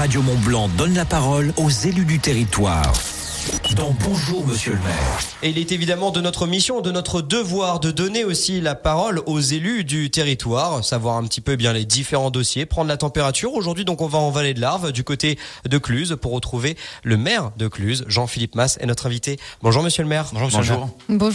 Radio Mont Blanc donne la parole aux élus du territoire. Dans Bonjour Monsieur le maire. Et il est évidemment de notre mission, de notre devoir de donner aussi la parole aux élus du territoire, savoir un petit peu eh bien les différents dossiers, prendre la température. Aujourd'hui, donc, on va en Vallée de l'Arve, du côté de Cluse, pour retrouver le maire de Cluse, Jean-Philippe Masse, est notre invité. Bonjour Monsieur le maire. Bonjour Monsieur le maire. Bonjour.